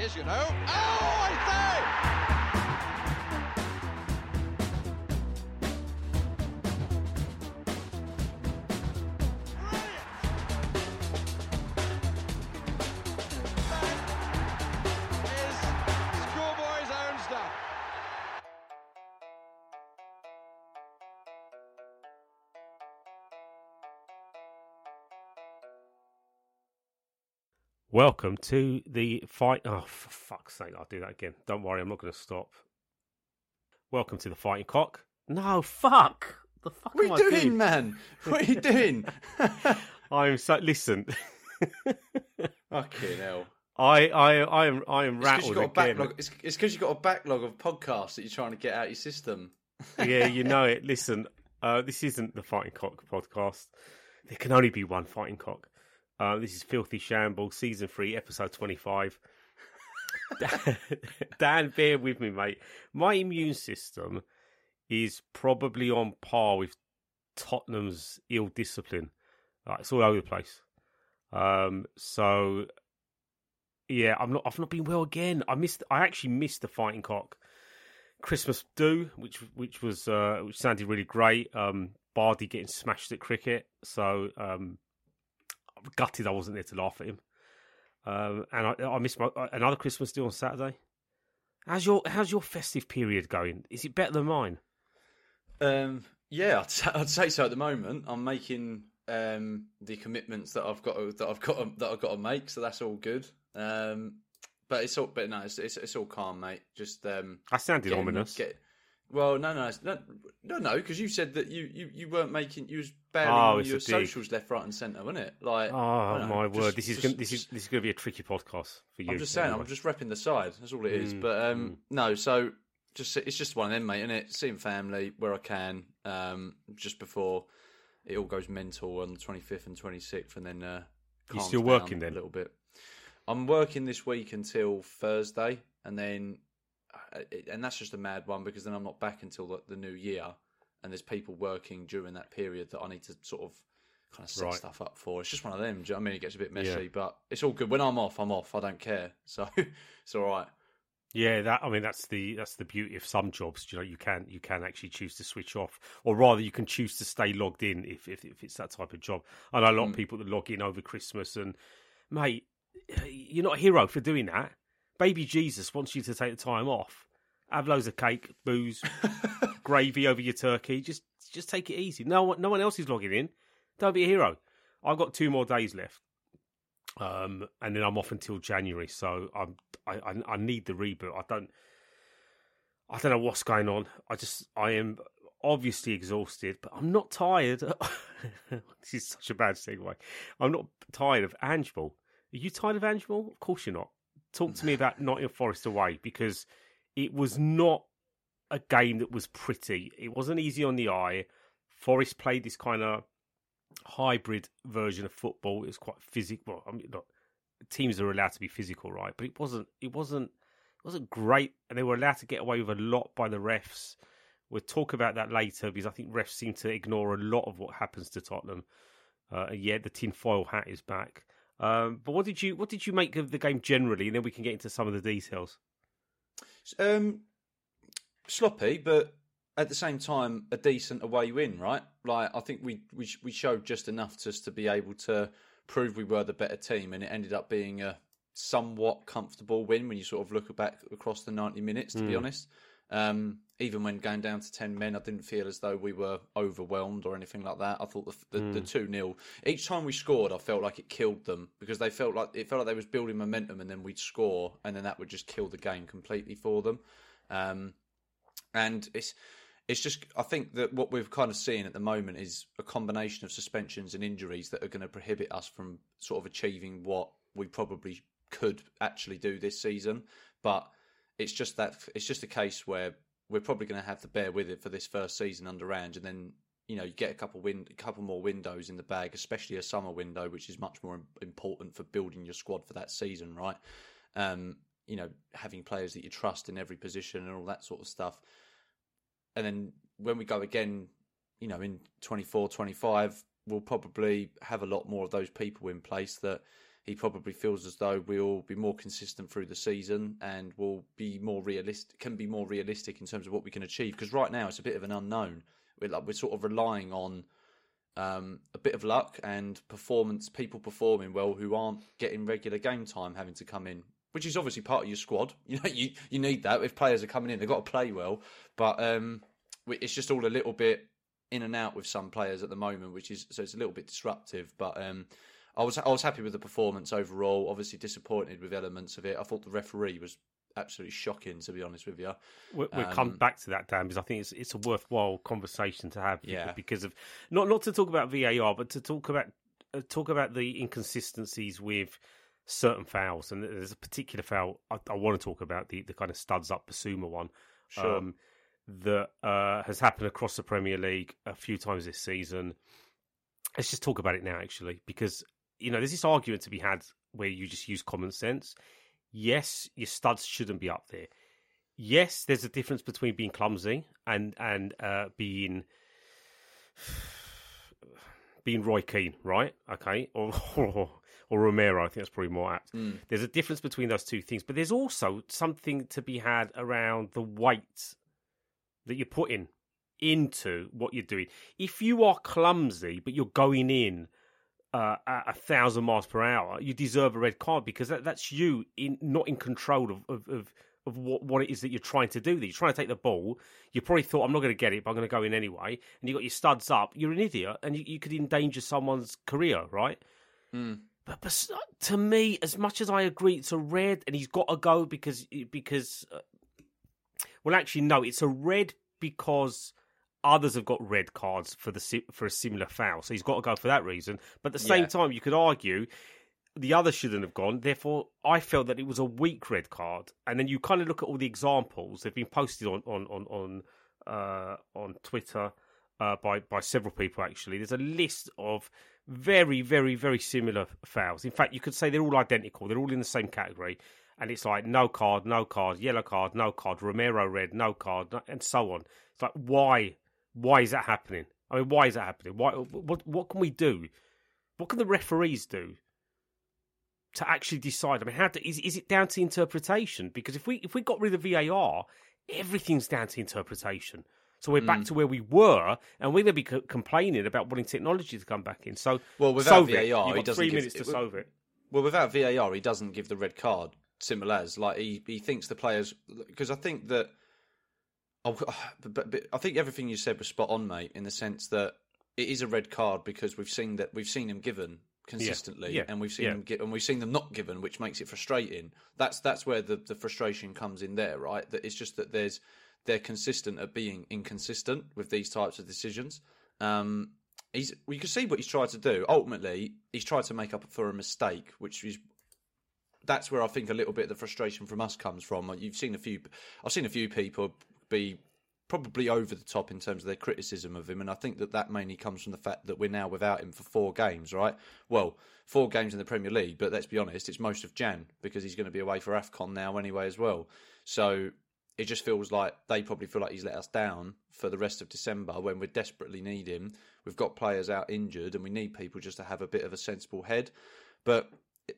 is, you know. Oh, I! Welcome to the fight. Oh, for fuck's sake, I'll do that again. Don't worry, I'm not going to stop. Welcome to the Fighting Cock. No, fuck. The fuck What are you doing, man? What are you doing? I'm so. Listen, Fucking hell. I, I, I am, I am It's because rattled a again. backlog. It's it's 'cause you've got a backlog of podcasts that you're trying to get out of your system. yeah, you know it. Listen, uh, this isn't the Fighting Cock podcast. There can only be one Fighting Cock. Uh, this is Filthy Shamble, season three, episode twenty-five. Dan, Dan, bear with me, mate. My immune system is probably on par with Tottenham's ill discipline. Like, it's all over the place. Um, so yeah, I'm not. I've not been well again. I missed. I actually missed the Fighting Cock Christmas do, which which was uh, which sounded really great. Um, Bardi getting smashed at cricket, so um, I'm gutted I wasn't there to laugh at him. Um, and I, I missed my, uh, another Christmas do on Saturday. How's your How's your festive period going? Is it better than mine? Um, yeah, I'd, say- I'd say so. At the moment, I'm making um, the commitments that I've got to, that I've got to, that I've got to make, so that's all good. Um, but it's all, but no, it's, it's, it's all calm, mate. Just um, I sounded getting- ominous. Get, well, no, no, no, no, no, because you said that you, you, you weren't making, you was barely Oh, on your socials left, right, and centre, wasn't it? Like, Oh don't know, my just- word! This is just- gonna, this is this is going to be a tricky podcast for you. I'm just saying, anyway. I'm just repping the side. That's all it is. Mm, but um, no, so just it's just one of them, mate, isn't it? Seeing family where I can, um, just before it all goes mental on the 25th and 26th, and then uh, You still working then? a little bit. I'm working this week until Thursday, and then and that's just a mad one because then I'm not back until the, the new year, and there's people working during that period that I need to sort of kind of set Right. stuff up for. It's just one of them. you know I mean, it gets a bit messy, Yeah. but it's all good. When I'm off, I'm off. I don't care, so it's all right. Yeah, that I mean that's the that's the beauty of some jobs. You know, you can you can actually choose to switch off, or rather, you can choose to stay logged in if if, if it's that type of job. I know a lot of mm. people that log in over Christmas, and mate, you're not a hero for doing that. Baby Jesus wants you to take the time off, have loads of cake, booze, gravy over your turkey. Just just take it easy. No one no one else is logging in. Don't be a hero. I've got two more days left. Um, and then I'm off until January, so I'm I, I I need the reboot. I don't I don't know what's going on. I just I am obviously exhausted, but I'm not tired. this is such a bad segue. I'm not tired of Angeball. Are you tired of Angeball? Of course you're not. Talk to me about Nottingham Forest away because it was not a game that was pretty. It wasn't easy on the eye. Forest played this kind of hybrid version of football. It was quite physical. I mean, look, teams are allowed to be physical, right? But it wasn't. It wasn't. It wasn't great, and they were allowed to get away with a lot by the refs. We'll talk about that later because I think refs seem to ignore a lot of what happens to Tottenham. Uh, yet the tinfoil hat is back. Um, but what did you what did you make of the game generally? And then we can get into some of the details. Um, sloppy, but at the same time, a decent away win, right? Like I think we we we showed just enough just to be able to prove we were the better team, and it ended up being a somewhat comfortable win when you sort of look back across the ninety minutes. To be honest, um, even when going down to ten men, I didn't feel as though we were overwhelmed or anything like that. I thought the the, the two 0 each time we scored, I felt like it killed them because they felt like it felt like they was building momentum, and then we'd score, and then that would just kill the game completely for them. Um, and it's it's just I think that what we're kind of seeing at the moment is a combination of suspensions and injuries that are going to prohibit us from sort of achieving what we probably could actually do this season. But it's just that it's just a case where we're probably going to have to bear with it for this first season under Ange, and then you know you get a couple win a couple more windows in the bag, especially a summer window, which is much more important for building your squad for that season, right? Um, you know, having players that you trust in every position and all that sort of stuff. And then when we go again, you know, in 24, 25, we'll probably have a lot more of those people in place that he probably feels as though we'll be more consistent through the season and will be more realistic, can be more realistic in terms of what we can achieve. Because right now it's a bit of an unknown. We're like we're sort of relying on um, a bit of luck and performance, people performing well who aren't getting regular game time, having to come in, which is obviously part of your squad. You know, you you need that if players are coming in, they've got to play well. But um, it's just all a little bit in and out with some players at the moment, which is so it's a little bit disruptive. But um, I was I was happy with the performance overall. Obviously disappointed with elements of it. I thought the referee was absolutely shocking, to be honest with you. We'll, we'll um, come back to that, Dan, because I think it's it's a worthwhile conversation to have. Yeah. Because of not not to talk about VAR, but to talk about uh, talk about the inconsistencies with certain fouls. And there's a particular foul I, I want to talk about the the kind of studs up Bissouma one. Sure. Um, that uh, has happened across the Premier League a few times this season. Let's just talk about it now, actually, because you know there's this argument to be had where you just use common sense. Yes, your studs shouldn't be up there. Yes, there's a difference between being clumsy and and uh, being being Roy Keane, right? Okay, or, or or Romero. I think that's probably more apt. Mm. There's a difference between those two things, but there's also something to be had around the weight that you're putting into what you're doing. If you are clumsy, but you're going in uh, at a thousand miles per hour, you deserve a red card because that, that's you in not in control of of, of, of what, what it is that you're trying to do. That you're trying to take the ball. You probably thought, I'm not going to get it, but I'm going to go in anyway. And you got your studs up. You're an idiot, and you, you could endanger someone's career, right? Mm. But, but to me, as much as I agree, it's a red, and he's got to go because because. Uh, well, actually, no. It's a red because others have got red cards for the for a similar foul, so he's got to go for that reason. But at the same yeah. time, you could argue the other shouldn't have gone. Therefore, I felt that it was a weak red card. And then you kind of look at all the examples they've been posted on on on on uh, on Twitter uh, by by several people. Actually, there's a list of very very very similar fouls. In fact, you could say they're all identical. They're all in the same category and it's like no card, no card, yellow card, no card, Romero red, no card, and so on. It's like why, why is that happening? I mean, why is that happening? Why, what, what can we do? What can the referees do to actually decide? I mean, how do, is is it down to interpretation? Because if we if we got rid of VAR, everything's down to interpretation. So we're mm. back to where we were, and we're going to be co- complaining about wanting technology to come back in. So, well, without VAR, it. You've got three give, minutes to solve it. Well, without VAR, he doesn't give the red card Similar as like he, he thinks the players because I think that oh, but, but I think everything you said was spot on, mate. In the sense that it is a red card because we've seen that we've seen him given consistently, yeah. Yeah. and we've seen yeah. them get and we've seen them not given, which makes it frustrating. That's that's where the the frustration comes in there, right? That it's just that there's they're consistent at being inconsistent with these types of decisions. Um, he's you can see what he's tried to do. Ultimately, he's tried to make up for a mistake, which is that's where I think a little bit of the frustration from us comes from. You've seen a few, I've seen a few people be probably over the top in terms of their criticism of him, and I think that that mainly comes from the fact that we're now without him for four games, right? Well, four games in the Premier League, but let's be honest, it's most of Jan because he's going to be away for Afcon now anyway as well. So it just feels like they probably feel like he's let us down for the rest of December when we desperately need him. We've got players out injured, and we need people just to have a bit of a sensible head. But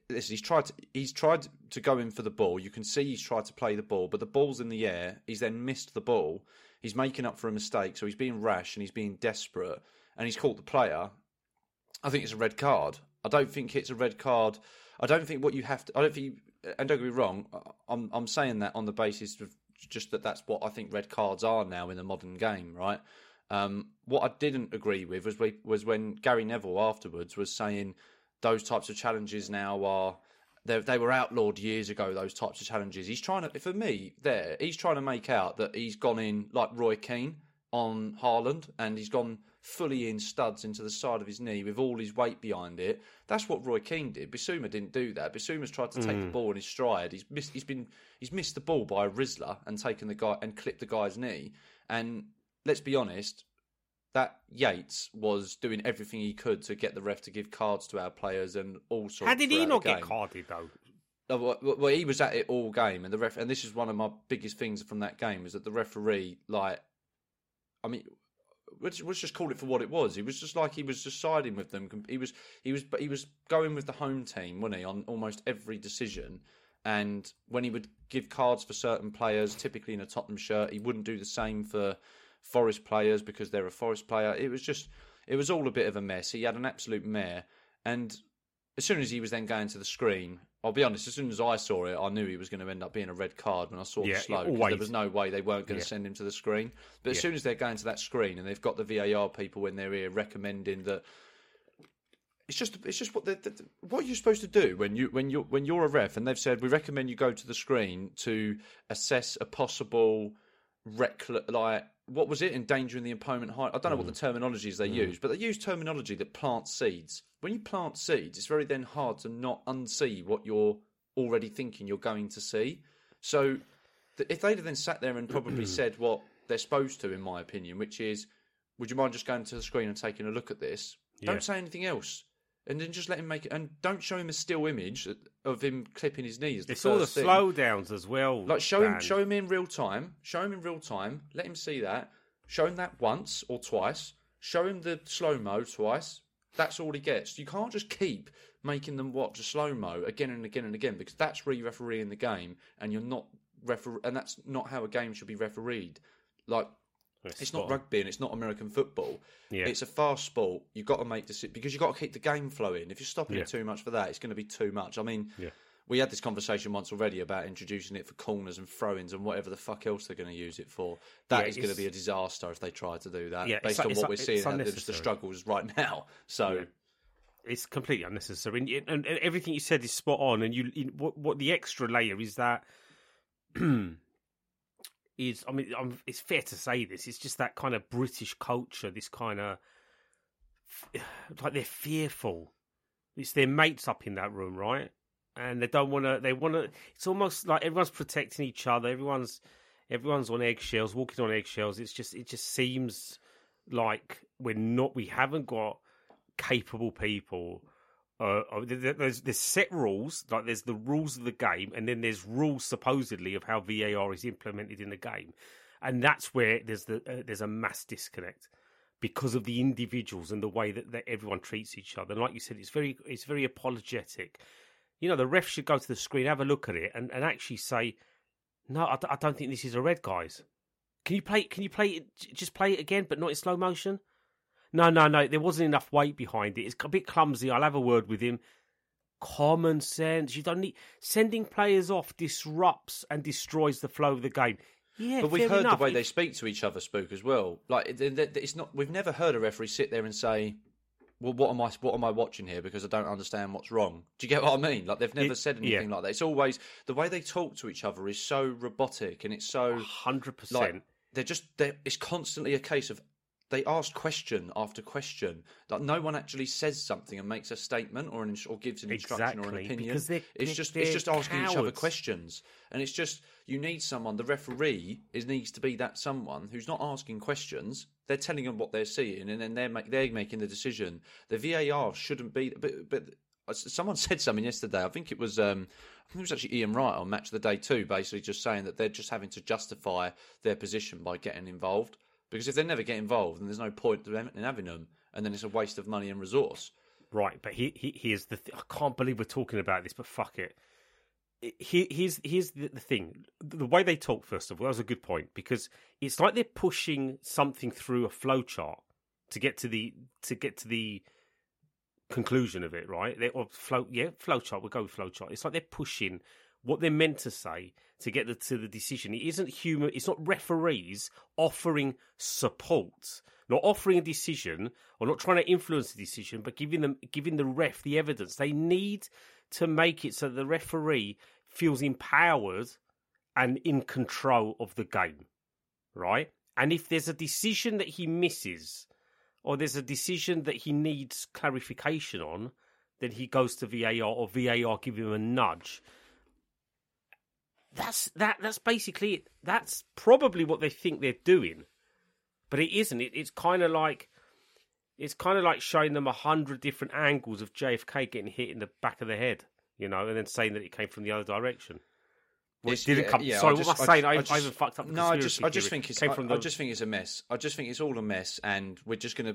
he's tried to, he's tried to go in for the ball. You can see he's tried to play the ball, but the ball's in the air. He's then missed the ball. He's making up for a mistake, so he's being rash and he's being desperate, and he's caught the player. I think it's a red card. I don't think it's a red card. I don't think what you have to. I don't think. You, and don't get me wrong. I'm I'm saying that on the basis of just that that's what I think red cards are now in the modern game, right? Um, what I didn't agree with was was when Gary Neville afterwards was saying those types of challenges now are they, they were outlawed years ago. Those types of challenges. He's trying to, for me, there he's trying to make out that he's gone in like Roy Keane on Haaland, and he's gone fully in studs into the side of his knee with all his weight behind it. That's what Roy Keane did. Bissouma didn't do that. Bissouma's tried to take mm. the ball in his stride. He's missed. He's been. He's missed the ball by a Rizla and taken the guy and clipped the guy's knee. And let's be honest, that Yates was doing everything he could to get the ref to give cards to our players and all sorts. How did he not get carded though? Oh, well, he was at it all game, and the ref. And this is one of my biggest things from that game is that the referee, like, I mean, let's, let's just call it for what it was. He was just like he was just siding with them. He was he was but he was going with the home team, wasn't he, on almost every decision. And when he would give cards for certain players, typically in a Tottenham shirt, he wouldn't do the same for Forest players because they're a Forest player. It was just it was all a bit of a mess. He had an absolute mare, and as soon as he was then going to the screen, I'll be honest. As soon as I saw it, I knew he was going to end up being a red card when I saw Yeah, the slow. There was no way they weren't going to send him to the screen. But as Yeah. soon as they're going to that screen and they've got the VAR people in their ear recommending that. It's just it's just what the, the, what you're supposed to do when you when you when you're a ref and they've said we recommend you go to the screen to assess a possible reckless like what was it? Endangering the opponent height. I don't know what the mm. terminology is they mm. use but they use terminology that plants seeds. When you plant seeds it's very then hard to not unsee what you're already thinking you're going to see. So th- if they'd have then sat there and probably said what they're supposed to in my opinion which is would you mind just going to the screen and taking a look at this? Yeah. don't say anything else and then just let him make it and don't show him a still image of him clipping his knees It's all the thing. slowdowns as well. Like show him, show him in real time. Show him in real time. Let him see that. Show him that once or twice. Show him the slow mo twice. That's all he gets. You can't just keep making them watch a slow mo again and again and again because that's where you referee in the game, and you're not refer, and that's not how a game should be refereed. Like It's not rugby and it's not American football. Yeah. It's a fast sport. You've got to make this because you've got to keep the game flowing. If you're stopping Yeah. it too much for that, it's going to be too much. I mean, Yeah. we had this conversation once already about introducing it for corners and throw-ins and whatever the fuck else they're going to use it for. That is going to be a disaster if they try to do that. Yeah, based on what we're seeing, and the, the struggles right now. So. It's completely unnecessary, and, everything you said is spot on. And you, you what, what the extra layer is that is, I mean, I'm, it's fair to say this. It's just that kind of British culture, this kind of like they're fearful. It's their mates up in that room, right? And they don't want to. They want to. It's almost like everyone's protecting each other. Everyone's everyone's on eggshells, walking on eggshells. It's just it just seems like we're not. We haven't got capable people. Uh, uh, there- there- there's there's set rules, like there's the rules of the game, and then there's rules supposedly of how VAR is implemented in the game, and that's where there's the uh, there's a mass disconnect because of the individuals and the way that, that everyone treats each other. And like you said, it's very it's very apologetic. You know, the ref should go to the screen, have a look at it, and, and actually say, "No, I, d- I don't think this is a red, guys. Can you play? Can you play Just play it again, but not in slow motion." No, no, no. There wasn't enough weight behind it. It's a bit clumsy. I'll have a word with him. Common sense. You don't need sending players off disrupts and destroys the flow of the game. Yeah, But we've heard enough. the way If- they speak to each other, Spook, as well. Like it- it- it's not. We've never heard a referee sit there and say, "Well, what am I? What am I watching here? Because I don't understand what's wrong." Do you get what I mean? Like they've never It- said yeah. anything like that. It's always the way they talk to each other is so robotic and it's so hundred like percent. they're just they're, it's constantly a case of they ask question after question like no one actually says something and makes a statement or an ins- or gives an instruction or an opinion. because they're- it's they're- just it's they're just asking each other questions. And it's just you need someone the referee is needs to be that someone who's not asking questions. They're telling them what they're seeing and then they're make, they're making the decision. The VAR shouldn't be but but uh, someone said something yesterday. I think it was um, I think it was actually Ian Wright on Match of the Day too, basically just saying that they're just having to justify their position by getting involved. Because if they never get involved, then there's no point in having them, and then it's a waste of money and resource. Right, but he, he here's the. Th- I can't believe we're talking about this, but fuck it. He, here's here's the, the thing. The way they talk, first of all, that was a good point because it's like they're pushing something through a flowchart to get to the to get to the conclusion of it, right? They, or flow, yeah, flowchart. We'll go with flowchart. It's like they're pushing what they're meant to say to get the, to the decision. It isn't human. It's not referees offering support, not offering a decision or not trying to influence the decision, but giving them giving the ref the evidence. They need to make it so the referee feels empowered and in control of the game, right? And if there's a decision that he misses, or there's a decision that he needs clarification on, then he goes to VAR or VAR give him a nudge. That's that. That's basically it. That's probably what they think they're doing, but it isn't. It, it's kind of like it's kind of like showing them a hundred different angles of JFK getting hit in the back of the head, you know, and then saying that it came from the other direction. Well, it didn't yeah, come. yeah, sorry, I what just- was I saying? I I, I, just- even fucked up. The No, I just, I just theory. think it's, came I, I just think it's a mess. I just think it's all a mess, and we're just gonna.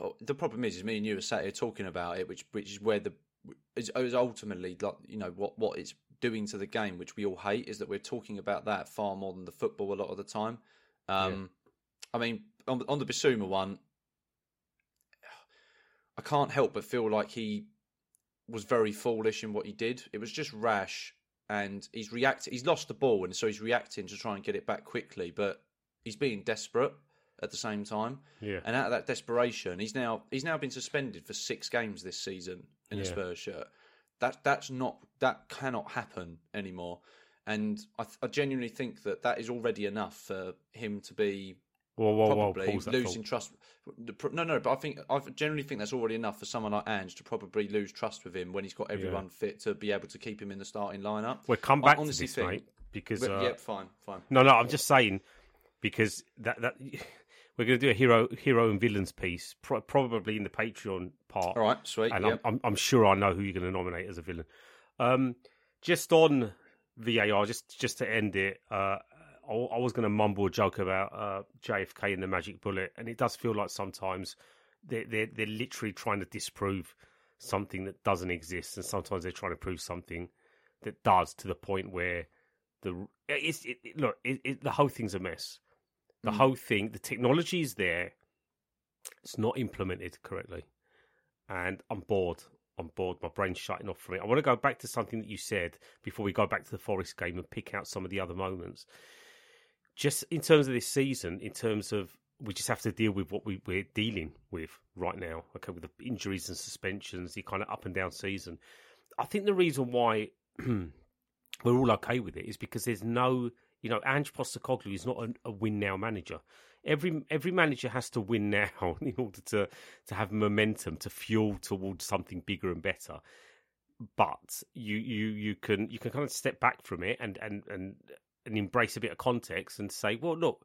Oh, the problem is, is me and you are sat here talking about it, which, which is where the is, is ultimately like you know what what it's doing to the game, which we all hate, is that we're talking about that far more than the football a lot of the time. Um, I mean, on, on the Bissouma one, I can't help but feel like he was very foolish in what he did. It was just rash, and he's reacting. He's lost the ball, and so he's reacting to try and get it back quickly. But he's being desperate at the same time, yeah. and out of that desperation, he's now he's now been suspended for six games this season in a Yeah. Spurs shirt. That that's not that cannot happen anymore. And I, th- I genuinely think that that is already enough for him to be Whoa, whoa, whoa! probably that losing thought. trust. No, no, but I think I generally think that's already enough for someone like Ange to probably lose trust with him when he's got everyone fit to be able to keep him in the starting lineup. We'll come I back to honestly this, think- mate, because uh, yeah, fine, fine. no, no, I'm just saying because that that we're going to do a hero hero and villains piece, pro- probably in the Patreon part. All right, sweet. and yeah. I'm, I'm, I'm sure I know who you're going to nominate as a villain. Um, just on VAR, just just to end it, uh, I, I was going to mumble a joke about uh, JFK and the magic bullet, and it does feel like sometimes they're, they're they're literally trying to disprove something that doesn't exist, and sometimes they're trying to prove something that does, to the point where the it's it, it- look, it, it, the whole thing's a mess. The Mm. whole thing, the technology is there, it's not implemented correctly, and I'm bored. I'm bored. My brain's shutting off from it. I want to go back to something that you said before we go back to the Forest game and pick out some of the other moments. Just in terms of this season, in terms of we just have to deal with what we, we're dealing with right now. Okay, with the injuries and suspensions, the kind of up and down season. I think the reason why we're all okay with it is because there's no, you know, Ange Postecoglou is not a, win now manager. Every every manager has to win now in order to to have momentum to fuel towards something bigger and better. But you you you can you can kind of step back from it and and and and embrace a bit of context and say, well, look,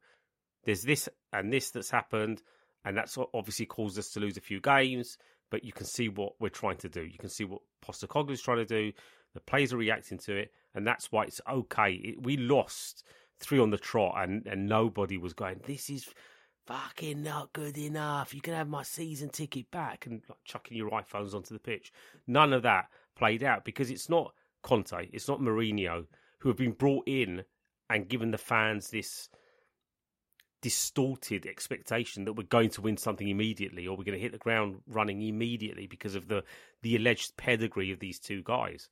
there's this and this that's happened, and that's obviously caused us to lose a few games. But you can see what we're trying to do. You can see what Postecoglou is trying to do. The players are reacting to it, and that's why it's okay. It, we lost three on the trot, and and nobody was going. This is fucking not good enough. You can have my season ticket back, and like, chucking your iPhones onto the pitch. None of that played out because it's not Conte, it's not Mourinho who have been brought in and given the fans this distorted expectation that we're going to win something immediately or we're going to hit the ground running immediately because of the the alleged pedigree of these two guys.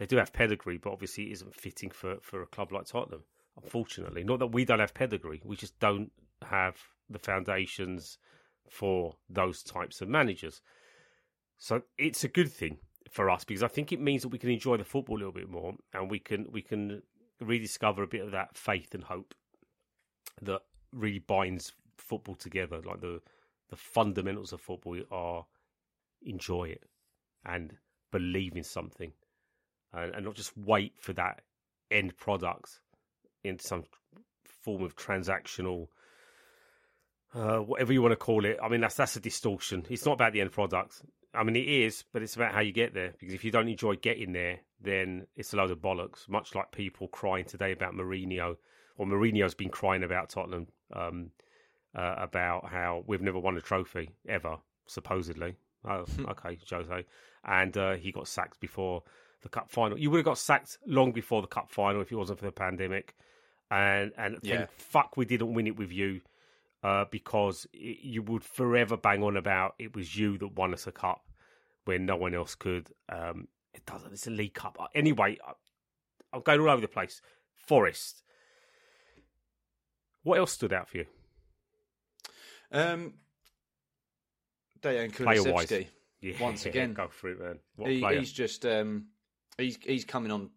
They do have pedigree, but obviously it isn't fitting for, for a club like Tottenham. Unfortunately, not that we don't have pedigree, we just don't have the foundations for those types of managers. So it's a good thing for us because I think it means that we can enjoy the football a little bit more and we can we can rediscover a bit of that faith and hope that really binds football together. Like the the fundamentals of football are enjoy it and believe in something, and, and not just wait for that end product in some form of transactional. Uh, whatever you want to call it, I mean that's that's a distortion. It's not about the end product. I mean it is, but it's about how you get there. Because if you don't enjoy getting there, then it's a load of bollocks. Much like people crying today about Mourinho, or Mourinho's been crying about Tottenham um, uh, about how we've never won a trophy ever, supposedly. Oh, okay, Jose, and uh, he got sacked before the cup final. You would have got sacked long before the cup final if it wasn't for the pandemic. And and Yeah. thank fuck we didn't win it with you uh, because it, you would forever bang on about it was you that won us a cup when no one else could. Um, it doesn't. It's a League Cup Uh, anyway. I, I'm going all over the place. Forest. What else stood out for you? Um, Player-wise. Kulusevski. Yeah, Once again. go for it, man. What He, he's just um, he's he's coming on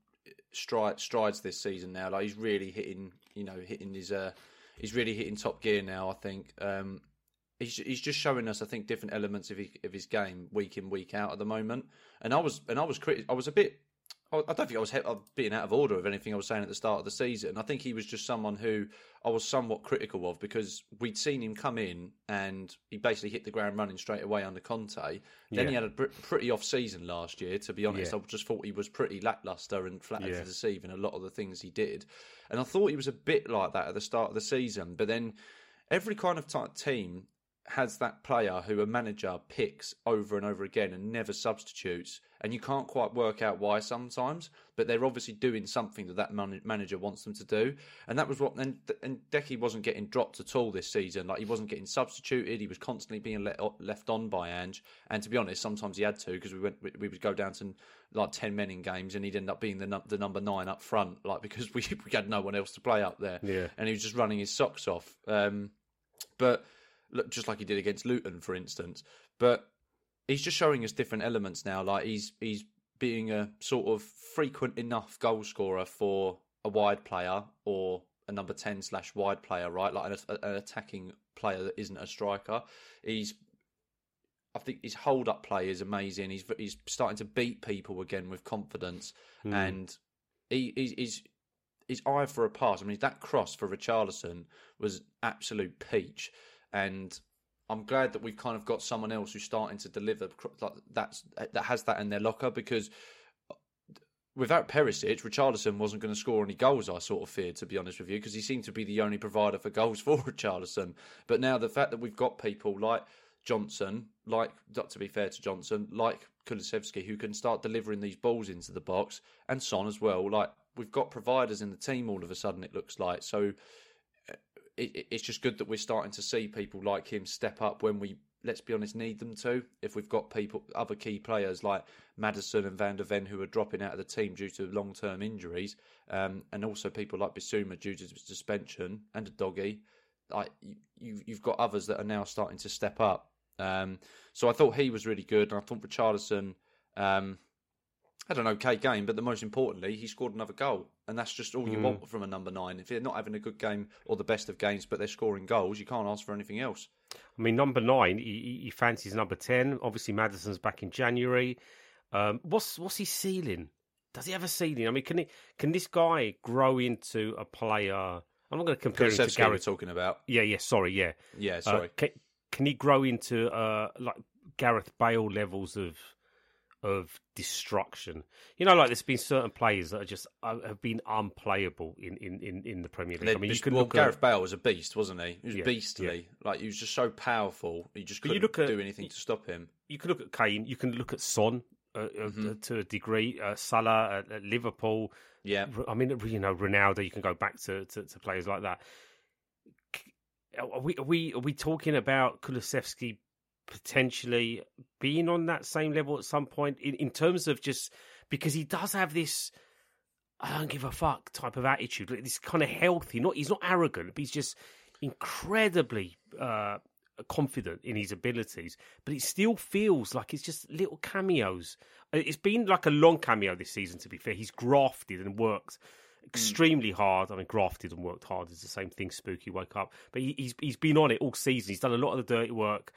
stride, strides this season now. Like he's really hitting, you know, hitting his uh, he's really hitting top gear now. I think um, he's he's just showing us, I think, different elements of his, of his game week in week out at the moment. And I was and I was criti- I was a bit. I don't think I was uh, being out of order of anything I was saying at the start of the season. I think he was just someone who I was somewhat critical of because we'd seen him come in and he basically hit the ground running straight away under Conte. Then Yeah. he had a pretty off season last year, to be honest. Yeah. I just thought he was pretty lackluster and flattered Yeah. to deceive in a lot of the things he did. And I thought he was a bit like that at the start of the season. But then every kind of type team has that player who a manager picks over and over again and never substitutes, and you can't quite work out why sometimes. But they're obviously doing something that that man- manager wants them to do, and that was what. And and Deki wasn't getting dropped at all this season. Like he wasn't getting substituted. He was constantly being let, left on by Ange. And to be honest, sometimes he had to because we went we- we would go down to like ten men in games, and he'd end up being the the number nine up front, like because we we had no one else to play up there. Yeah. and he was just running his socks off. Um, but just like he did against Luton, for instance. But he's just showing us different elements now. Like he's he's being a sort of frequent enough goal scorer for a wide player or a number ten slash wide player, right? Like an, an attacking player that isn't a striker. He's I think his hold up play is amazing. He's he's starting to beat people again with confidence, hmm. and he, he's, he's his eye for a pass. I mean, that cross for Richarlison was absolute peach, and I'm glad that we've kind of got someone else who's starting to deliver that's that has that in their locker because uh, without Perisic, Richarlison wasn't going to score any goals. I sort of feared, to be honest with you, because he seemed to be the only provider for goals for Richarlison. But now the fact that we've got people like Johnson, like to be fair to Johnson, like Kulusevski, who can start delivering these balls into the box, and Son as well. Like we've got providers in the team all of a sudden. It looks like so. It, it's just good that we're starting to see people like him step up when we, let's be honest, need them to. If we've got people, other key players like Maddison and Van der Ven who are dropping out of the team due to long-term injuries, um, and also people like Bissouma due to suspension and Udogie, like you, you've got others that are now starting to step up. Um, so I thought he was really good, and I thought Richarlison um, had an okay game, but the most importantly, he scored another goal, and that's just all you want from a number nine. If they're not having a good game or the best of games, but they're scoring goals, you can't ask for anything else. I mean, number nine, he, he- fancies number ten. Obviously, Maddison's back in January. Um, what's what's his ceiling? Does he have a ceiling? I mean, can he can this guy grow into a player? I'm not going to compare him to Gareth. talking about. Yeah, yeah. Sorry, yeah. Yeah, Uh, sorry. can, can he grow into uh, like Gareth Bale levels of of destruction? You know, like there's been certain players that are just uh, have been unplayable in, in, in, in the Premier League. I mean, you can well, look Gareth at Bale was a beast, wasn't he? He was Yeah, beastly. Like he was just so powerful. You just couldn't at- do anything to stop him. you can look at Kane. You can look at Son. Uh, uh, Mm-hmm. to a degree, uh, Salah at, at Liverpool. Yeah, I mean, you know, Ronaldo. You can go back to, to, to players like that. Are we are we are we talking about Kulusevski potentially being on that same level at some point in, in terms of just because he does have this I don't give a fuck type of attitude, like this kind of healthy. Not he's not arrogant, but he's just incredibly uh, confident in his abilities. But it still feels like it's just little cameos. Uh, It's been like a long cameo this season. To be fair, he's grafted and worked extremely hard. I mean, grafted and worked hard is the same thing. Spooky woke up, but he, he's he's been on it all season. He's done a lot of the dirty work.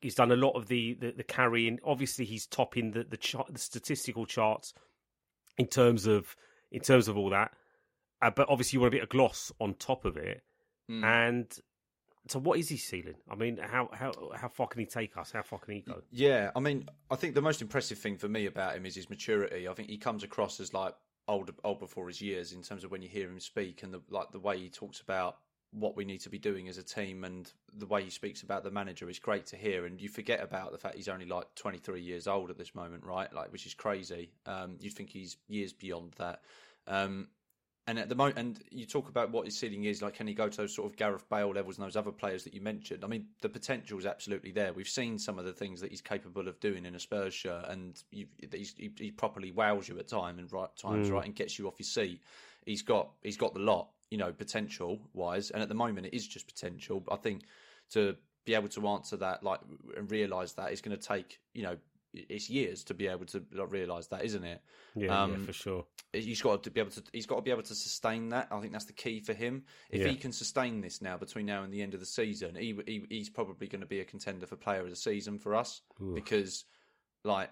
He's done a lot of the the, the carrying. Obviously, he's topping the the, chart, the statistical charts in terms of in terms of all that. Uh, but obviously, you want a bit of gloss on top of it. And so, what is he ceiling? I mean, how how how far can he take us? How far can he go? Yeah, I mean, I think the most impressive thing for me about him is his maturity. I think he comes across as like old, old before his years in terms of when you hear him speak and the like the way he talks about what we need to be doing as a team and the way he speaks about the manager is great to hear. And you forget about the fact he's only like 23 years old at this moment, right? Like, which is crazy. Um, you'd think he's years beyond that. Um, and at the moment, and you talk about what his ceiling is, like can he go to those sort of Gareth Bale levels and those other players that you mentioned? I mean, the potential is absolutely there. We've seen some of the things that he's capable of doing in a Spurs shirt, and you, he's, he, he properly wows you at time and right times, right, and gets you off your seat. He's got he's got the lot, you know, potential wise, and at the moment it is just potential. But I think to be able to answer that, like, and realise that is going to take, you know, it's years to be able to like, realise that, isn't it? Yeah, yeah, Um, for sure. he's got to be able to he's got to be able to sustain that. I think that's the key for him. If Yeah. he can sustain this now between now and the end of the season, he, he he's probably going to be a contender for player of the season for us because like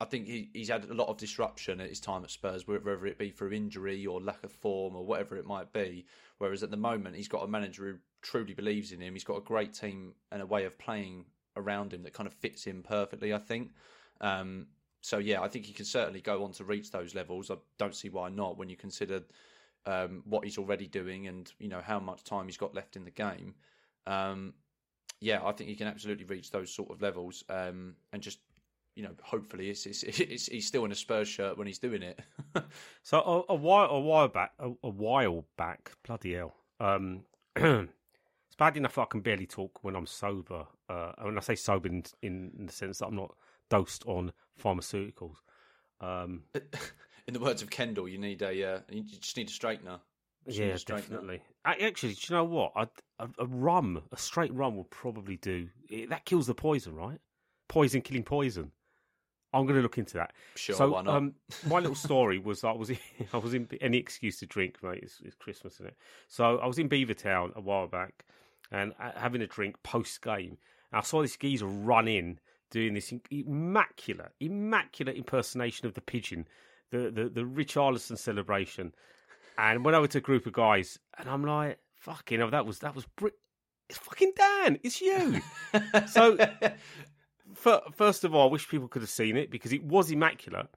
I think he, he's had a lot of disruption at his time at Spurs, whether it be through injury or lack of form or whatever it might be. Whereas at the moment, he's got a manager who truly believes in him. He's got a great team and a way of playing around him that kind of fits him perfectly. I think. Um, so yeah, I think he can certainly go on to reach those levels. I don't see why not when you consider um, what he's already doing and you know how much time he's got left in the game. Um, yeah, I think he can absolutely reach those sort of levels um, and just you know, hopefully, it's, it's, it's, he's still in a Spurs shirt when he's doing it. so a, a, while a while back, a, a while back, bloody hell. Um, it's bad enough I can barely talk when I'm sober. Uh, when I say sober, in, in, in the sense that I'm not dosed on pharmaceuticals. Um, in the words of Kendall, you need a uh, you just need a straightener. yeah, definitely. Actually, do you know what? A, a, rum, a straight rum, will probably do. It, that kills the poison, right? Poison killing poison. I'm going to look into that. Sure, so, why not? Um, my little story was I was in, I was in any excuse to drink, mate. It's, it's Christmas, isn't it? So I was in Beavertown a while back and uh, having a drink post game. I saw this geezer run in doing this immaculate, immaculate impersonation of the pigeon, the the, the Richarlison celebration, and went over to a group of guys, and I'm like, "Fucking hell, that was that was." Br- it's fucking Dan. It's you. so first of all, I wish people could have seen it because it was immaculate.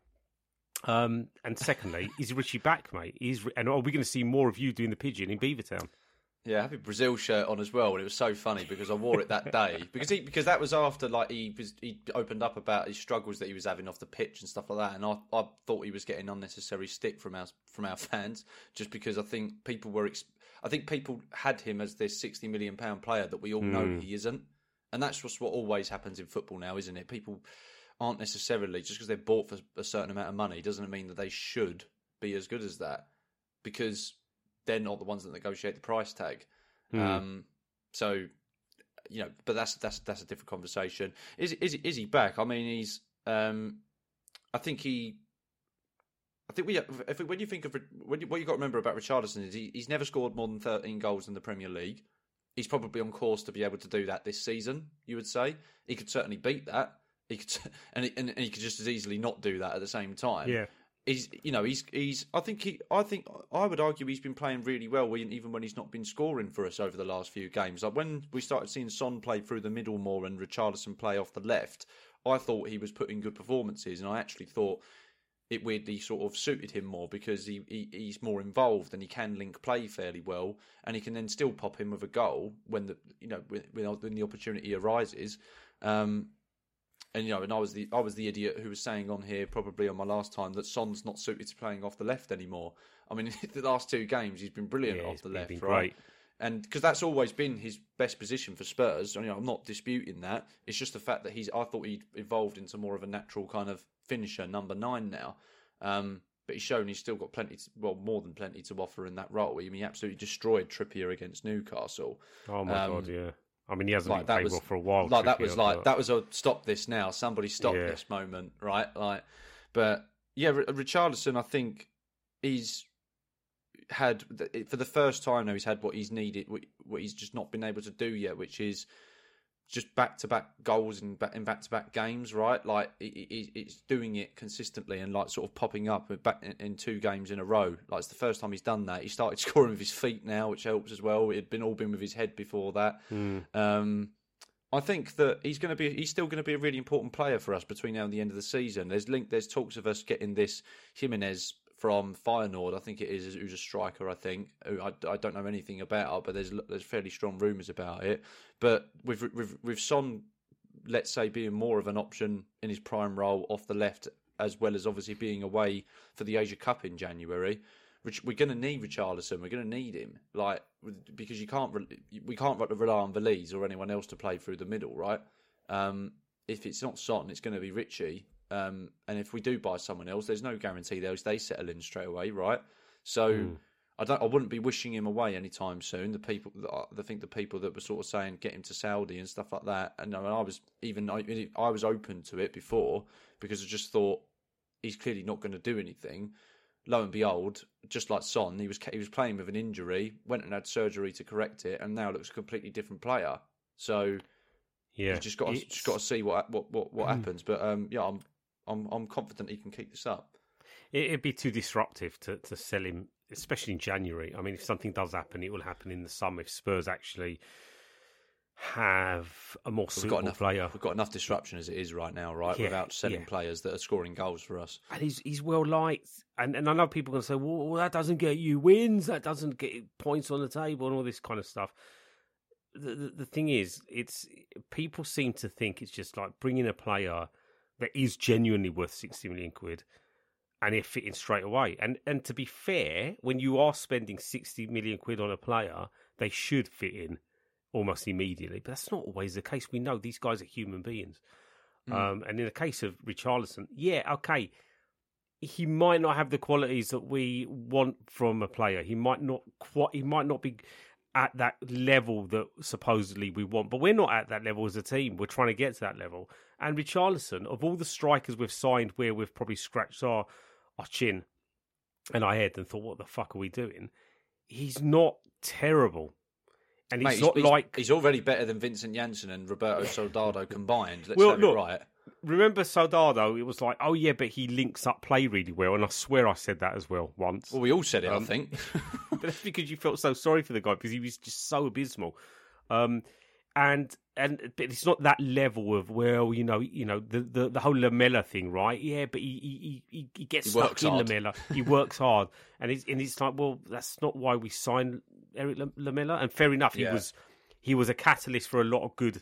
Um, and secondly, is Richie back, mate? Is and are we going to see more of you doing the pigeon in Beavertown? Yeah, I have a Brazil shirt on as well, and it was so funny because I wore it that day because he because that was after like he was he opened up about his struggles that he was having off the pitch and stuff like that, and I, I thought he was getting unnecessary stick from our from our fans just because I think people were I think people had him as this sixty million pound player that we all know hmm. he isn't. And that's just what always happens in football now, isn't it? People aren't necessarily just because they're bought for a certain amount of money doesn't mean that they should be as good as that because they're not the ones that negotiate the price tag. Mm. Um, so you know, but that's that's that's a different conversation. Is is is he back? I mean, he's. Um, I think he. I think we, if, when you think of when you, what you got to remember about Richarlison is he, he's never scored more than thirteen goals in the Premier League he's probably on course to be able to do that this season. You would say he could certainly beat that. He could, and he, and, he could just as easily not do that at the same time. Yeah, he's you know he's he's I think he I think I would argue he's been playing really well even when he's not been scoring for us over the last few games. Like when we started seeing Son play through the middle more and Richarlison play off the left, I thought he was putting good performances, and I actually thought it weirdly sort of suited him more because he, he, he's more involved and he can link play fairly well and he can then still pop in with a goal when the you know when, when the opportunity arises. Um, and you know, and I was the I was the idiot who was saying on here probably on my last time that Son's not suited to playing off the left anymore. I mean, the last two games he's been brilliant yeah, off the left, right? Great. And because that's always been his best position for Spurs, you know, I'm not disputing that. It's just the fact that he's. I thought he'd evolved into more of a natural kind of finisher, number nine now. Um, but he's shown he's still got plenty, to, well, more than plenty to offer in that role. I mean, he absolutely destroyed Trippier against Newcastle. Oh my um, god, yeah. I mean, he hasn't like been played well for a while. Like Trippier, that was like but... that was a stop this now. Somebody stop yeah. this moment, right? Like, but yeah, Richarlison, I think he's had for the first time now. He's had what he's needed, what he's just not been able to do yet, which is just back to back goals and back in back to back games, right? Like it, it's doing it consistently and like sort of popping up back in, two games in a row. Like it's the first time he's done that. He started scoring with his feet now, which helps as well. It had been all been with his head before that. Mm. Um, I think that he's going to be he's still going to be a really important player for us between now and the end of the season. There's link there's talks of us getting this Giménez from Feyenoord, I think it is, who's a striker. I think I, I don't know anything about but there's there's fairly strong rumours about it. But with with with Son, let's say being more of an option in his prime role off the left, as well as obviously being away for the Asia Cup in January, which we're going to need Richarlison. We're going to need him, like because you can't we can't rely on Veliz or anyone else to play through the middle, right? Um, if it's not Son, it's going to be Richie um, and if we do buy someone else, there's no guarantee those they settle in straight away, right? So mm. I don't, I wouldn't be wishing him away anytime soon. The people, I think the people that were sort of saying get him to Saudi and stuff like that, and I, mean, I was even I was open to it before because I just thought he's clearly not going to do anything. Lo and behold, just like Son, he was he was playing with an injury, went and had surgery to correct it, and now looks a completely different player. So yeah, just got to, just got to see what what what, what happens. But um, yeah, I'm I'm I'm confident he can keep this up. It'd be too disruptive to, to sell him, especially in January. I mean, if something does happen, it will happen in the summer. If Spurs actually have a more suitable we've got enough, player, we've got enough disruption as it is right now, right? Yeah, Without selling yeah. players that are scoring goals for us. and he's he's well liked. And and I know people are going to say, well, well, that doesn't get you wins, that doesn't get points on the table, and all this kind of stuff. The, the the thing is, it's people seem to think it's just like bringing a player that is genuinely worth sixty million quid, and it fitting straight away. And and to be fair, when you are spending sixty million quid on a player, they should fit in almost immediately. But that's not always the case. We know these guys are human beings. Um, and in the case of Richarlison, yeah, okay, he might not have the qualities that we want from a player. He might not quite. He might not be at that level that supposedly we want. But we're not at that level as a team. We're trying to get to that level. And Richarlison, of all the strikers we've signed, where we've probably scratched our our chin and our head and thought, "What the fuck are we doing?" He's not terrible, and Mate, he's not he's, like he's already better than Vincent Janssen and Roberto Soldado combined. Let's Well, it right. Remember Soldado? It was like, oh yeah, but he links up play really well, and I swear I said that as well once. Well, we all said it, Um, I think. but that's because you felt so sorry for the guy because he was just so abysmal. Um, and and but it's not that level of well, you know, you know the the, the whole Lamela thing, right? Yeah, but he he he, he gets He stuck in hard. Lamela. He works hard, and it's and it's like, well, that's not why we signed Erik Lam- Lamela. And fair enough, he Yeah. was he was a catalyst for a lot of good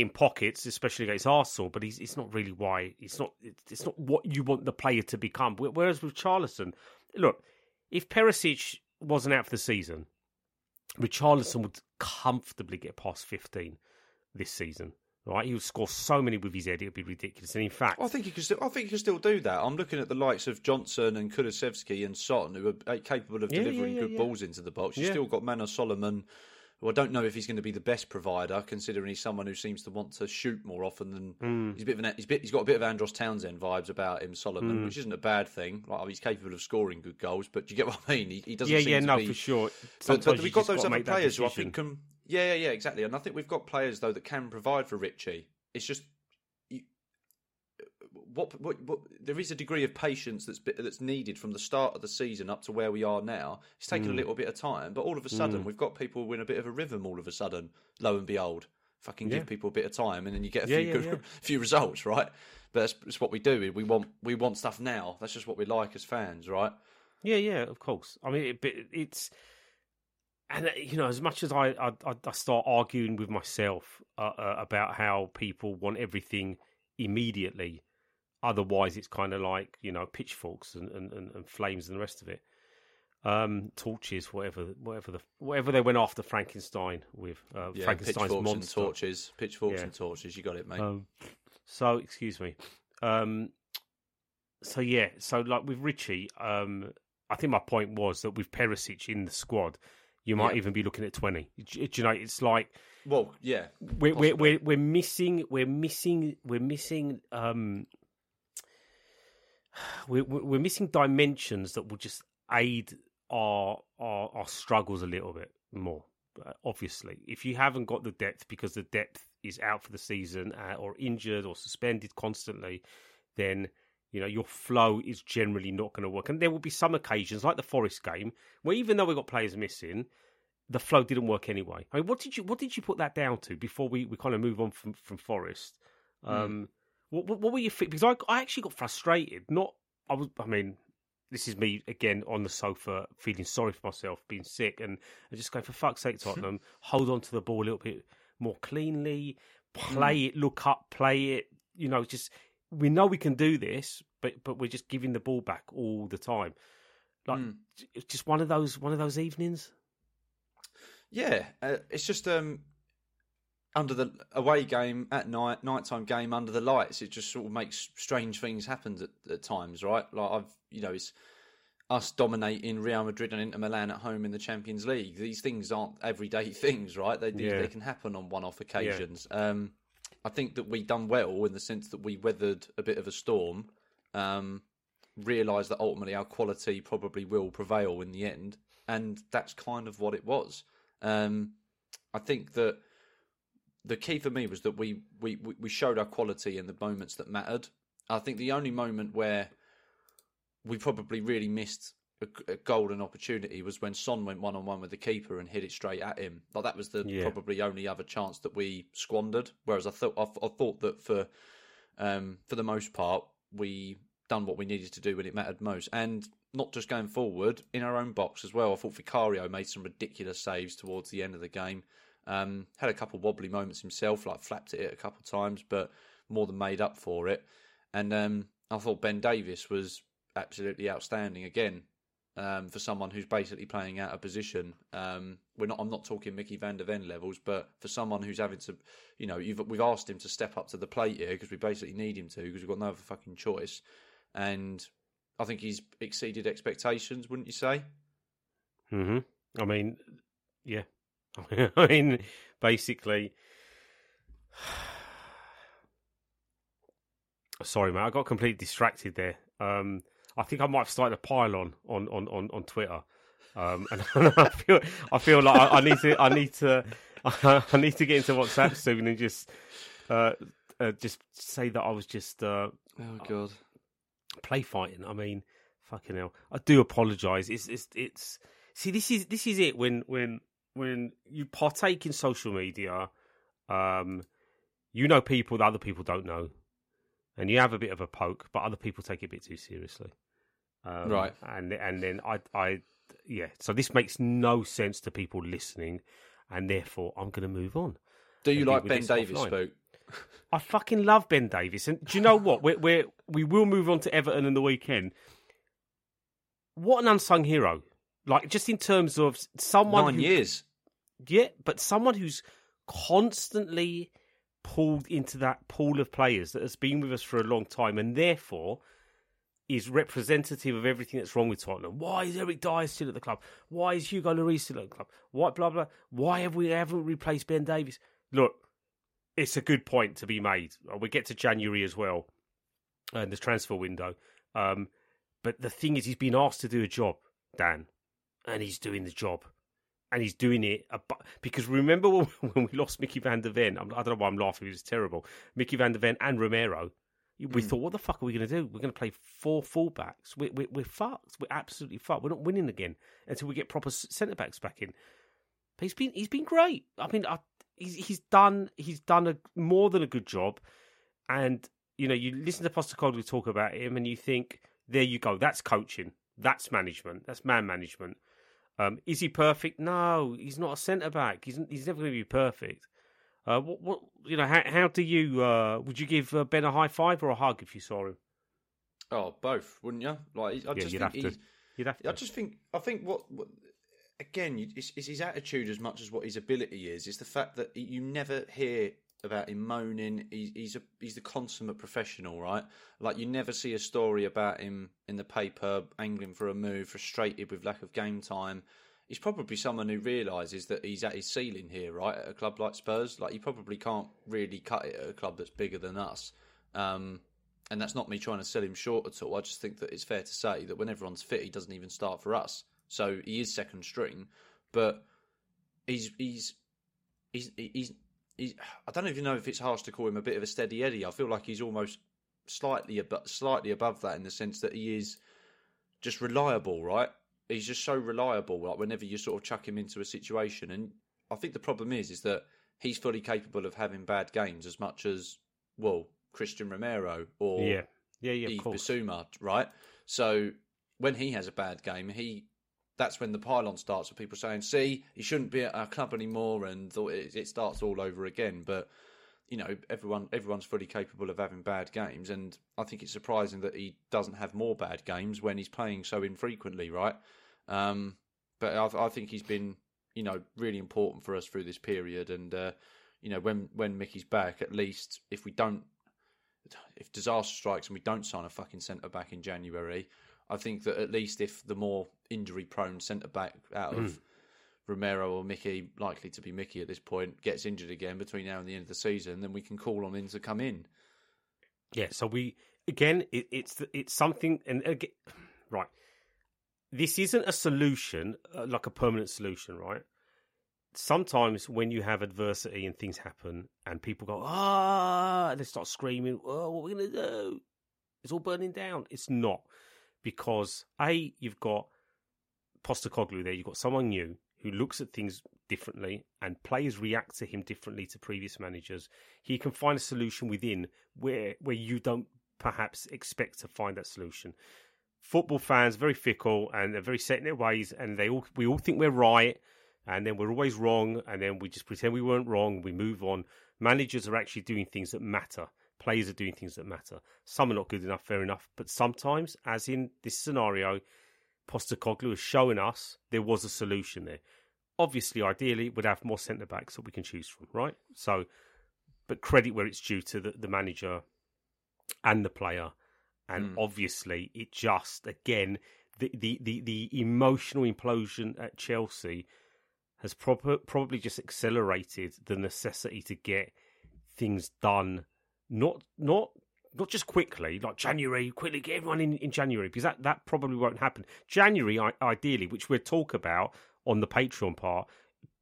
in pockets, especially against Arsenal. But he's it's not really why it's not it's, not what you want the player to become. Whereas with Charlison, look, if Perisic wasn't out for the season, Richarlison would comfortably get past 15 this season. Right, he would score so many with his head; it would be ridiculous. And in fact, I think he can still. I think he can still do that. I'm looking at the likes of Johnson and Kulusevski and Sutton, who are uh, capable of Yeah, delivering yeah, yeah, good balls into the box. You've still got Manor Solomon, who I don't know if he's going to be the best provider, considering he's someone who seems to want to shoot more often than Hmm. he's a bit of an, he's, bit, he's got a bit of Andros Townsend vibes about him, Solomon, Hmm. which isn't a bad thing. Like he's capable of scoring good goals, but do you get what I mean? He, he doesn't. yeah, seem yeah, to no, be, for sure. But, Sometimes but you we've got those other players who I think can. Yeah, yeah, yeah, exactly. And I think we've got players though that can provide for Richie. It's just what, what, what there is a degree of patience that's that's needed from the start of the season up to where we are now. It's taken Hmm. a little bit of time, but all of a sudden we've got people in a bit of a rhythm. All of a sudden, lo and behold, fucking Yeah. give people a bit of time, and then you get a Yeah, few yeah, good, few results, right? But that's, that's what we do. We want we want stuff now. That's just what we like as fans, right? Yeah, yeah, of course. I mean, it, it's and uh, you know, as much as I I, I- I start arguing with myself uh, uh, about how people want everything immediately, otherwise it's kind of like you know pitchforks and, and, and, flames and the rest of it, um, torches, whatever, whatever the whatever they went after Frankenstein with uh, Yeah, Frankenstein's pitchforks and torches, pitchforks Yeah. and torches. You got it, mate. Um, so excuse me. Um, so yeah, so like with Richie, um, I think my point was that with Perisic in the squad, you might Yeah. even be looking at twenty. Do you know, it's like well, yeah, we're we're, we're we're missing we're missing we're missing um we're we're missing dimensions that will just aid our our our struggles a little bit more. Uh, Obviously, if you haven't got the depth because the depth is out for the season uh, or injured or suspended constantly, then you know your flow is generally not going to work. And there will be some occasions, like the Forest game, where even though we got players missing, the flow didn't work anyway. I mean, what did you what did you put that down to before we, we kind of move on from from Forest? Um, what, what what were you think? Because I I actually got frustrated. Not I was I mean. This is me again on the sofa, feeling sorry for myself, being sick, and, and just going for fuck's sake, Tottenham, hold on to the ball a little bit more cleanly, play it, look up, play it. You know, just we know we can do this, but but we're just giving the ball back all the time. Like Mm. just one of those one of those evenings. Yeah, uh, it's just um, under the away game at night, nighttime game under the lights. It just sort of makes strange things happen at, at times, right? Like I've, you know, it's us dominating Real Madrid and Inter Milan at home in the Champions League. These things aren't everyday things, right? They Yeah. they can happen on one-off occasions. Um, I think that we done well in the sense that we weathered a bit of a storm. Um, realised that ultimately our quality probably will prevail in the end, and that's kind of what it was. Um, I think that the key for me was that we, we, we- we showed our quality in the moments that mattered. I think the only moment where we probably really missed a, a golden opportunity was when Son went one on one with the keeper and hit it straight at him. Like that was the Yeah. probably only other chance that we squandered. Whereas I thought I, I thought that for um, for the most part we done what we needed to do when it mattered most, and not just going forward in our own box as well. I thought Vicario made some ridiculous saves towards the end of the game. Um, had a couple wobbly moments himself, like flapped at it a couple times, but more than made up for it. And um, I thought Ben Davies was absolutely outstanding again um, for someone who's basically playing out of position. Um, we're not. I'm not talking Mickey Van der Ven levels, but for someone who's having to, you know, we've asked him to step up to the plate here because we basically need him to because we've got no other fucking choice. And I think he's exceeded expectations, wouldn't you say? hmm I mean, yeah. I mean, basically. Sorry, mate. I got completely distracted there. Um, I think I might have started a pylon on on on on Twitter, um, and I feel I feel like I, I need to I need to I need to get into WhatsApp soon and just uh, uh, just say that I was just uh, Oh God. play fighting. I mean, fucking hell. I do apologise. It's it's it's see this is this is it when when when you partake in social media, um, you know people that other people don't know, and you have a bit of a poke, but other people take it a bit too seriously. Um, Right. and and then I I yeah. So this makes no sense to people listening, and therefore I'm going to move on. Do you like Ben Davies, offline. Spook? I fucking love Ben Davies, and do you know what? We're, we're we will move on to Everton in the weekend. What an unsung hero! Like just in terms of someone Nine who, years. Yeah, but someone who's constantly pulled into that pool of players that has been with us for a long time, and therefore is representative of everything that's wrong with Tottenham. Why is Eric Dier still at the club? Why is Hugo Lloris still at the club? Why blah blah? Why have we haven't replaced Ben Davies? Look, it's a good point to be made. Uh, We get to January as well, and the transfer window. Um, but the thing is, he's been asked to do a job, Dan, and he's doing the job, and he's doing it ab- because remember when, when we lost Mickey Van der Ven? I'm- don't know why I'm laughing. It was terrible. Mickey Van der Ven and Romero. We hmm. thought, what the fuck are we going to do? We're going to play four fullbacks. We're, we're, we're fucked. We're absolutely fucked. We're not winning again until we get proper centre backs back in. But he's been he's been great. I mean, I, he's he's done he's done a more than a good job. And you know, you listen to Postecoglou talk about him, and you think, there you go. That's coaching. That's management. That's man management. Um, is he perfect? No, he's not a centre back. He's he's never going to be perfect. Uh, what, what you know? How, how do you? Uh, would you give uh, Ben a high five or a hug if you saw him? Oh, both, wouldn't you? Like, I Yeah, just you'd think have to. he's- You'd have to. I just think I think what, what again it's, it's his attitude as much as what his ability is. It's the fact that you never hear about him moaning. He's he's a he's the consummate professional, right? Like you never see a story about him in the paper angling for a move, frustrated with lack of game time. He's probably someone who realizes that he's at his ceiling here, right? At a club like Spurs, like you probably can't really cut it at a club that's bigger than us. Um, and that's not me trying to sell him short at all. I just think that it's fair to say that when everyone's fit, he doesn't even start for us. So he is second string, but he's he's he's he's, he's I don't even know if it's harsh to call him a bit of a steady Eddie. I feel like he's almost slightly above slightly above that in the sense that he is just reliable, right? He's just so reliable. Like whenever you sort of chuck him into a situation, and I think the problem is is that he's fully capable of having bad games as much as well Cristian Romero or yeah, yeah, yeah. Yves course. Right? So when he has a bad game, he that's when the pylon starts with people saying, "See, he shouldn't be at our club anymore," and it, starts all over again. But you know, everyone everyone's fully capable of having bad games, and I think it's surprising that he doesn't have more bad games when he's playing so infrequently, right? Um, but I, I think he's been, you know, really important for us through this period, and uh, you know, when when Mickey's back, at least if we don't if disaster strikes and we don't sign a fucking centre back in January, I think that at least if the more injury prone centre back out of Romero or Mickey, likely to be Mickey at this point, gets injured again between now and the end of the season, then we can call on him to come in. Yeah, so we again, it, it's it's something, and again, right. This isn't a solution, uh, like a permanent solution, right? Sometimes when you have adversity and things happen, and people go ah, and they start screaming, "Oh, what are we gonna do?" it's all burning down. It's not because a you've got Postecoglou there. You've got someone new who looks at things differently and players react to him differently to previous managers. He can find a solution within where where you don't perhaps expect to find that solution. Football fans very fickle and they're very set in their ways, and they all we all think we're right, and then we're always wrong, and then we just pretend we weren't wrong. We move on. Managers are actually doing things that matter. Players are doing things that matter. Some are not good enough, fair enough, but sometimes, as in this scenario, Postecoglou has shown us there was a solution there. Obviously, ideally, we'd have more centre backs that we can choose from, right? So, but credit where it's due to the, the manager and the player. And mm. obviously, it just again the, the, the, the emotional implosion at Chelsea has prob- probably just accelerated the necessity to get things done. Not not not just quickly, like January, quickly get everyone in, in January, because that, that probably won't happen. January, ideally, which we'll talk about on the Patreon part,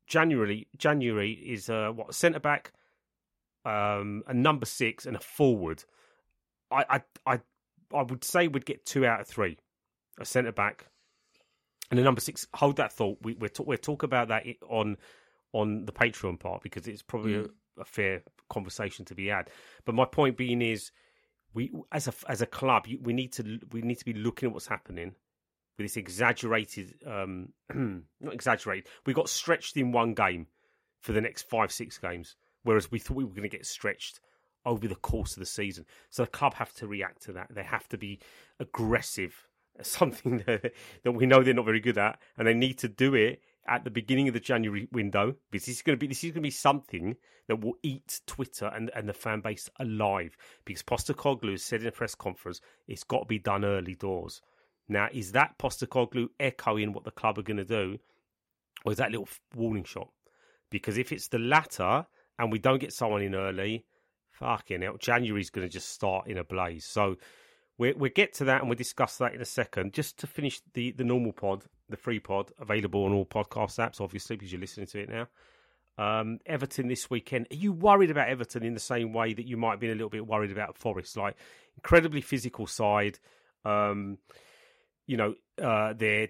January January is uh, what centre back, um, a number six, and a forward. I I I I would say we'd get two out of three, a centre back, and a number six. Hold that thought. We we're talk, we'll talk about that on on the Patreon part because it's probably mm. A, fair conversation to be had. But my point being is, we as a as a club, we need to we need to be looking at what's happening with this exaggerated, um, not exaggerated. We got stretched in one game for the next five six games, whereas we thought we were going to get stretched over the course of the season. So the club have to react to that. They have to be aggressive. Something that, that we know they're not very good at, and they need to do it at the beginning of the January window because this is going to be this is going to be something that will eat Twitter and, and the fan base alive. Because Postecoglou has said in a press conference it's got to be done early doors. Now, is that Postecoglou echoing what the club are going to do, or is that little warning shot? Because if it's the latter and we don't get someone in early, Fucking hell. January's going to just start in a blaze. So we we'll get to that and we'll discuss that in a second. Just to finish the, the normal pod, the free pod, available on all podcast apps, obviously, because you're listening to it now. Um, Everton this weekend. Are you worried about Everton in the same way that you might have been a little bit worried about Forest? Like, incredibly physical side. Um, you know, uh, they're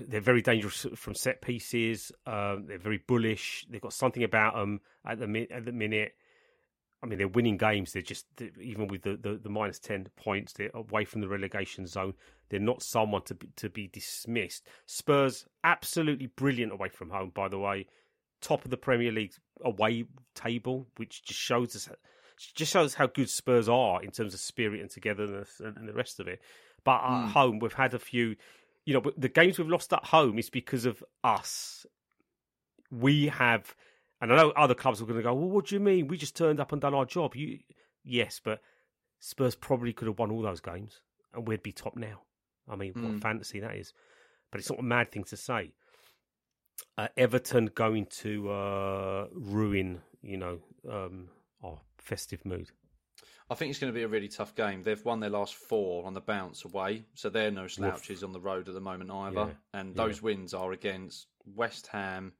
they're very dangerous from set pieces. Um, they're very bullish. They've got something about them at the at the minute. I mean, they're winning games. They're just even with the, the, the minus ten points, they're away from the relegation zone. They're not someone to be, to be dismissed. Spurs absolutely brilliant away from home. By the way, top of the Premier League away table, which just shows us just shows how good Spurs are in terms of spirit and togetherness and, and the rest of it. But at mm. home, we've had a few. You know, the games we've lost at home is because of us. We have and I know other clubs were going to go, well, what do you mean? We just turned up and done our job. You, yes, but Spurs probably could have won all those games, and we'd be top now. I mean, mm. what hmm. fantasy that is! But it's not a mad thing to say. Uh, Everton going to uh, ruin, you know, um, our festive mood. I think it's going to be a really tough game. They've won their last four on the bounce away, so they're no slouches Oof. on the road at the moment either. Yeah. And those yeah. wins are against West Ham,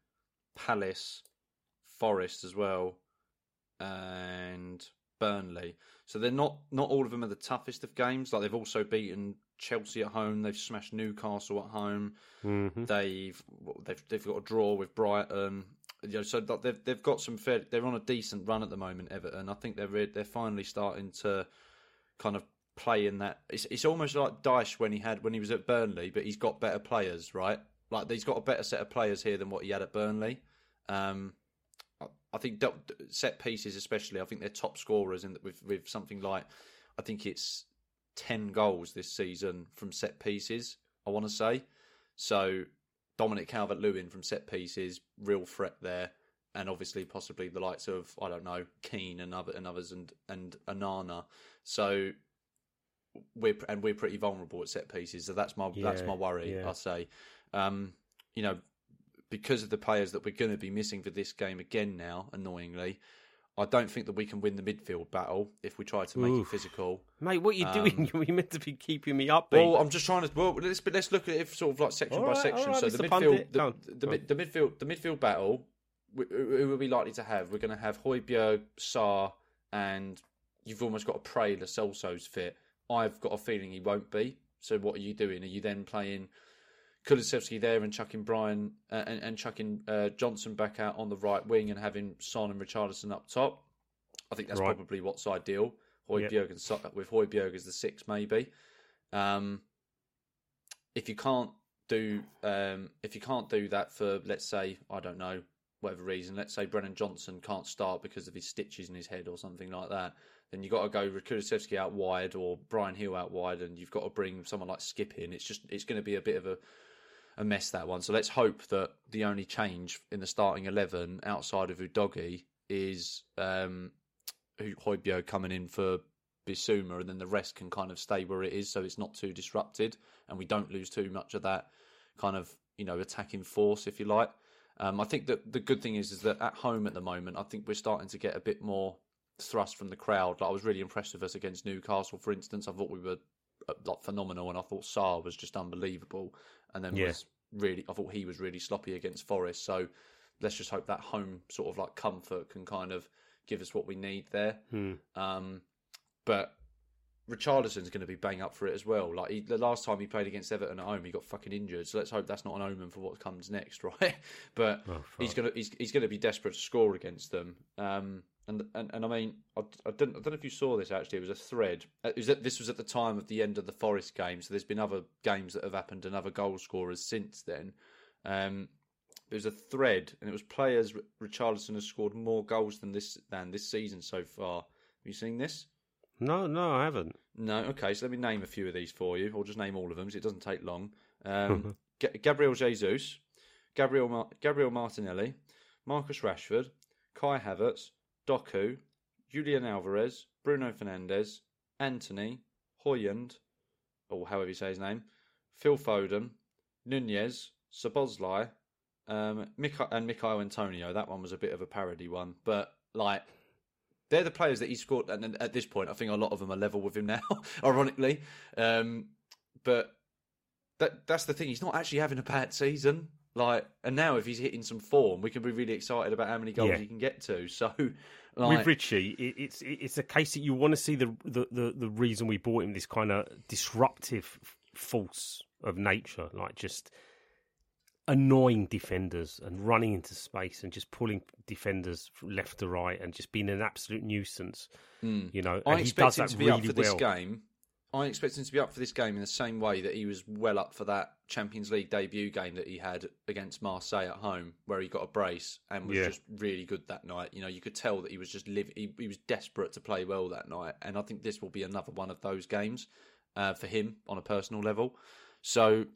Palace, Forest as well, and Burnley. So they're not not all of them are the toughest of games. Like they've also beaten Chelsea at home. They've smashed Newcastle at home. Mm-hmm. They've they've they've got a draw with Brighton. You know, so they've they've got some fair. They're on a decent run at the moment, Everton. I think they're they're finally starting to kind of play in that. It's it's almost like Dyche when he had when he was at Burnley, but he's got better players, right? Like he's got a better set of players here than what he had at Burnley. Um, I think set pieces, especially, I think they're top scorers in with with something like I think it's ten goals this season from set pieces. I want to say so. Dominic Calvert Lewin from set pieces, real threat there, and obviously possibly the likes of I don't know Keane and other and others and and Onana. So we're and we're pretty vulnerable at set pieces. So that's my yeah, that's my worry. Yeah. I say, um, you know, because of the players that we're going to be missing for this game again now, annoyingly, I don't think that we can win the midfield battle if we try to make Oof. it physical. Mate, what are you um, doing? You're meant to be keeping me up. Well, I'm just trying to. Well, let's let's look at it sort of like section by section. Right, so the midfield, the, the, the, the, midfield, the midfield battle. Who are we likely to have? We're going to have Højbjerg, Sarr, and you've almost got to pray Lo Celso's fit. I've got a feeling he won't be. So what are you doing? Are you then playing Kulusevski there and chucking Bryan uh, and, and chucking uh, Johnson back out on the right wing and having Son and Richardson up top? I think that's Right. probably what's ideal. Højbjerg and with Højbjerg as the six, maybe. Um, if you can't do um, if you can't do that for let's say I don't know whatever reason, let's say Brennan Johnson can't start because of his stitches in his head or something like that, then you've got to go with Kulusevski out wide or Bryan Gil out wide, and you've got to bring someone like Skip in. It's just it's going to be a bit of a a mess that one. So let's hope that the only change in the starting eleven outside of Udogie is um, Højbjerg coming in for Bissouma, and then the rest can kind of stay where it is, so it's not too disrupted, and we don't lose too much of that kind of you know attacking force, if you like. Um, I think that the good thing is is that at home at the moment, I think we're starting to get a bit more thrust from the crowd. Like I was really impressed with us against Newcastle, for instance. I thought we were like phenomenal, and I thought Sarr was just unbelievable, and then Yeah. was really I thought he was really sloppy against Forest. So let's just hope that home sort of like comfort can kind of give us what we need there. Hmm. Um, but Richarlison's going to be bang up for it as well. Like he, the last time he played against Everton at home, he got fucking injured. So let's hope that's not an omen for what comes next, right? but Oh, he's gonna he's, he's gonna be desperate to score against them. Um, and, and and I mean, I, I don't I don't know if you saw this actually. It was a thread. Uh, It was at, this was at the time of the end of the Forest game. So there's been other games that have happened and other goal scorers since then. Um, it was a thread, and it was players. Richarlison has scored more goals than this than this season so far. Have you seen this? No, no, I haven't. No. Okay, so let me name a few of these for you, or just name all of them. 'cause it doesn't take long. Um, Ga- Gabriel Jesus, Gabriel Mar- Gabriel Martinelli, Marcus Rashford, Kai Havertz, Doku, Julian Alvarez, Bruno Fernandes, Antony, Højlund, or however you say his name, Phil Foden, Nunez, Szoboszlai, um, Mika- and Michail Antonio. That one was a bit of a parody one, but like they're the players that he scored. And at this point, I think a lot of them are level with him now, ironically. Um, but that that's the thing. He's not actually having a bad season. Like, and now if he's hitting some form, we can be really excited about how many goals Yeah. he can get to. So, like, With Richie, it, it's it's a case that you want to see the, the the the reason we bought him this kind of disruptive force of nature, like just annoying defenders and running into space and just pulling defenders from left to right and just being an absolute nuisance. Hmm. You know, I and he expect does him that to be really up for well. this game. I expect him to be up for this game in the same way that he was well up for that Champions League debut game that he had against Marseille at home, where he got a brace and was Yeah. just really good that night. You know, you could tell that he was just live. He, he was desperate to play well that night, and I think this will be another one of those games uh, for him on a personal level. So,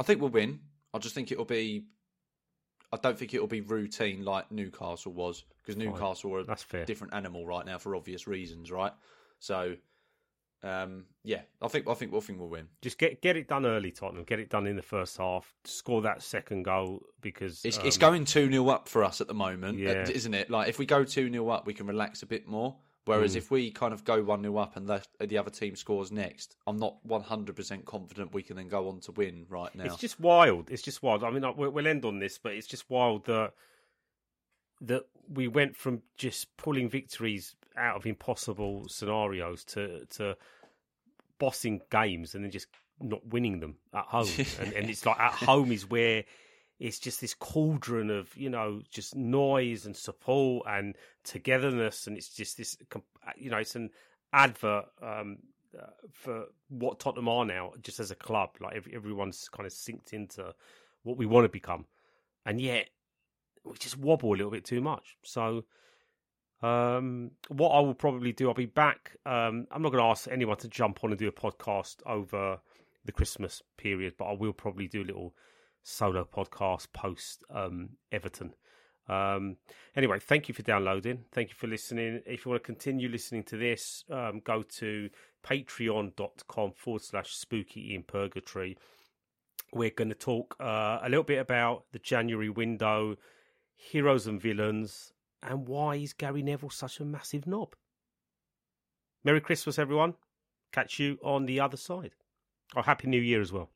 I think we'll win. I just think it'll be. I don't think it'll be routine like Newcastle was because Newcastle are a That's fair. different animal right now for obvious reasons, right? So, um, yeah, I think I think think we'll win. Just get get it done early, Tottenham. Get it done in the first half. Score that second goal because It's um, it's going two 0 up for us at the moment, Yeah. uh, isn't it? Like if we go two 0 up, we can relax a bit more. Whereas Mm. if we kind of go one 0 up and the, the other team scores next, I'm not 100 percent confident we can then go on to win right now. It's just wild. It's just wild. I mean, we'll we'll end on this, but it's just wild that that we went from just pulling victories out of impossible scenarios to to bossing games and then just not winning them at home. and, and it's like at home is where it's just this cauldron of you know just noise and support and togetherness, and it's just this you know it's an advert um, uh, for what Tottenham are now, just as a club. Like every, everyone's kind of synced into what we want to become, and yet we just wobble a little bit too much. So, um, what I will probably do, I'll be back. Um, I'm not going to ask anyone to jump on and do a podcast over the Christmas period, but I will probably do a little solo podcast post um, Everton. Um, anyway, thank you for downloading. Thank you for listening. If you want to continue listening to this, um, go to patreon.com forward slash spooky in purgatory. We're going to talk uh, a little bit about the January window, heroes and villains, and why is Gary Neville such a massive knob. Merry Christmas, everyone. Catch you on the other side. Oh, Happy New Year as well.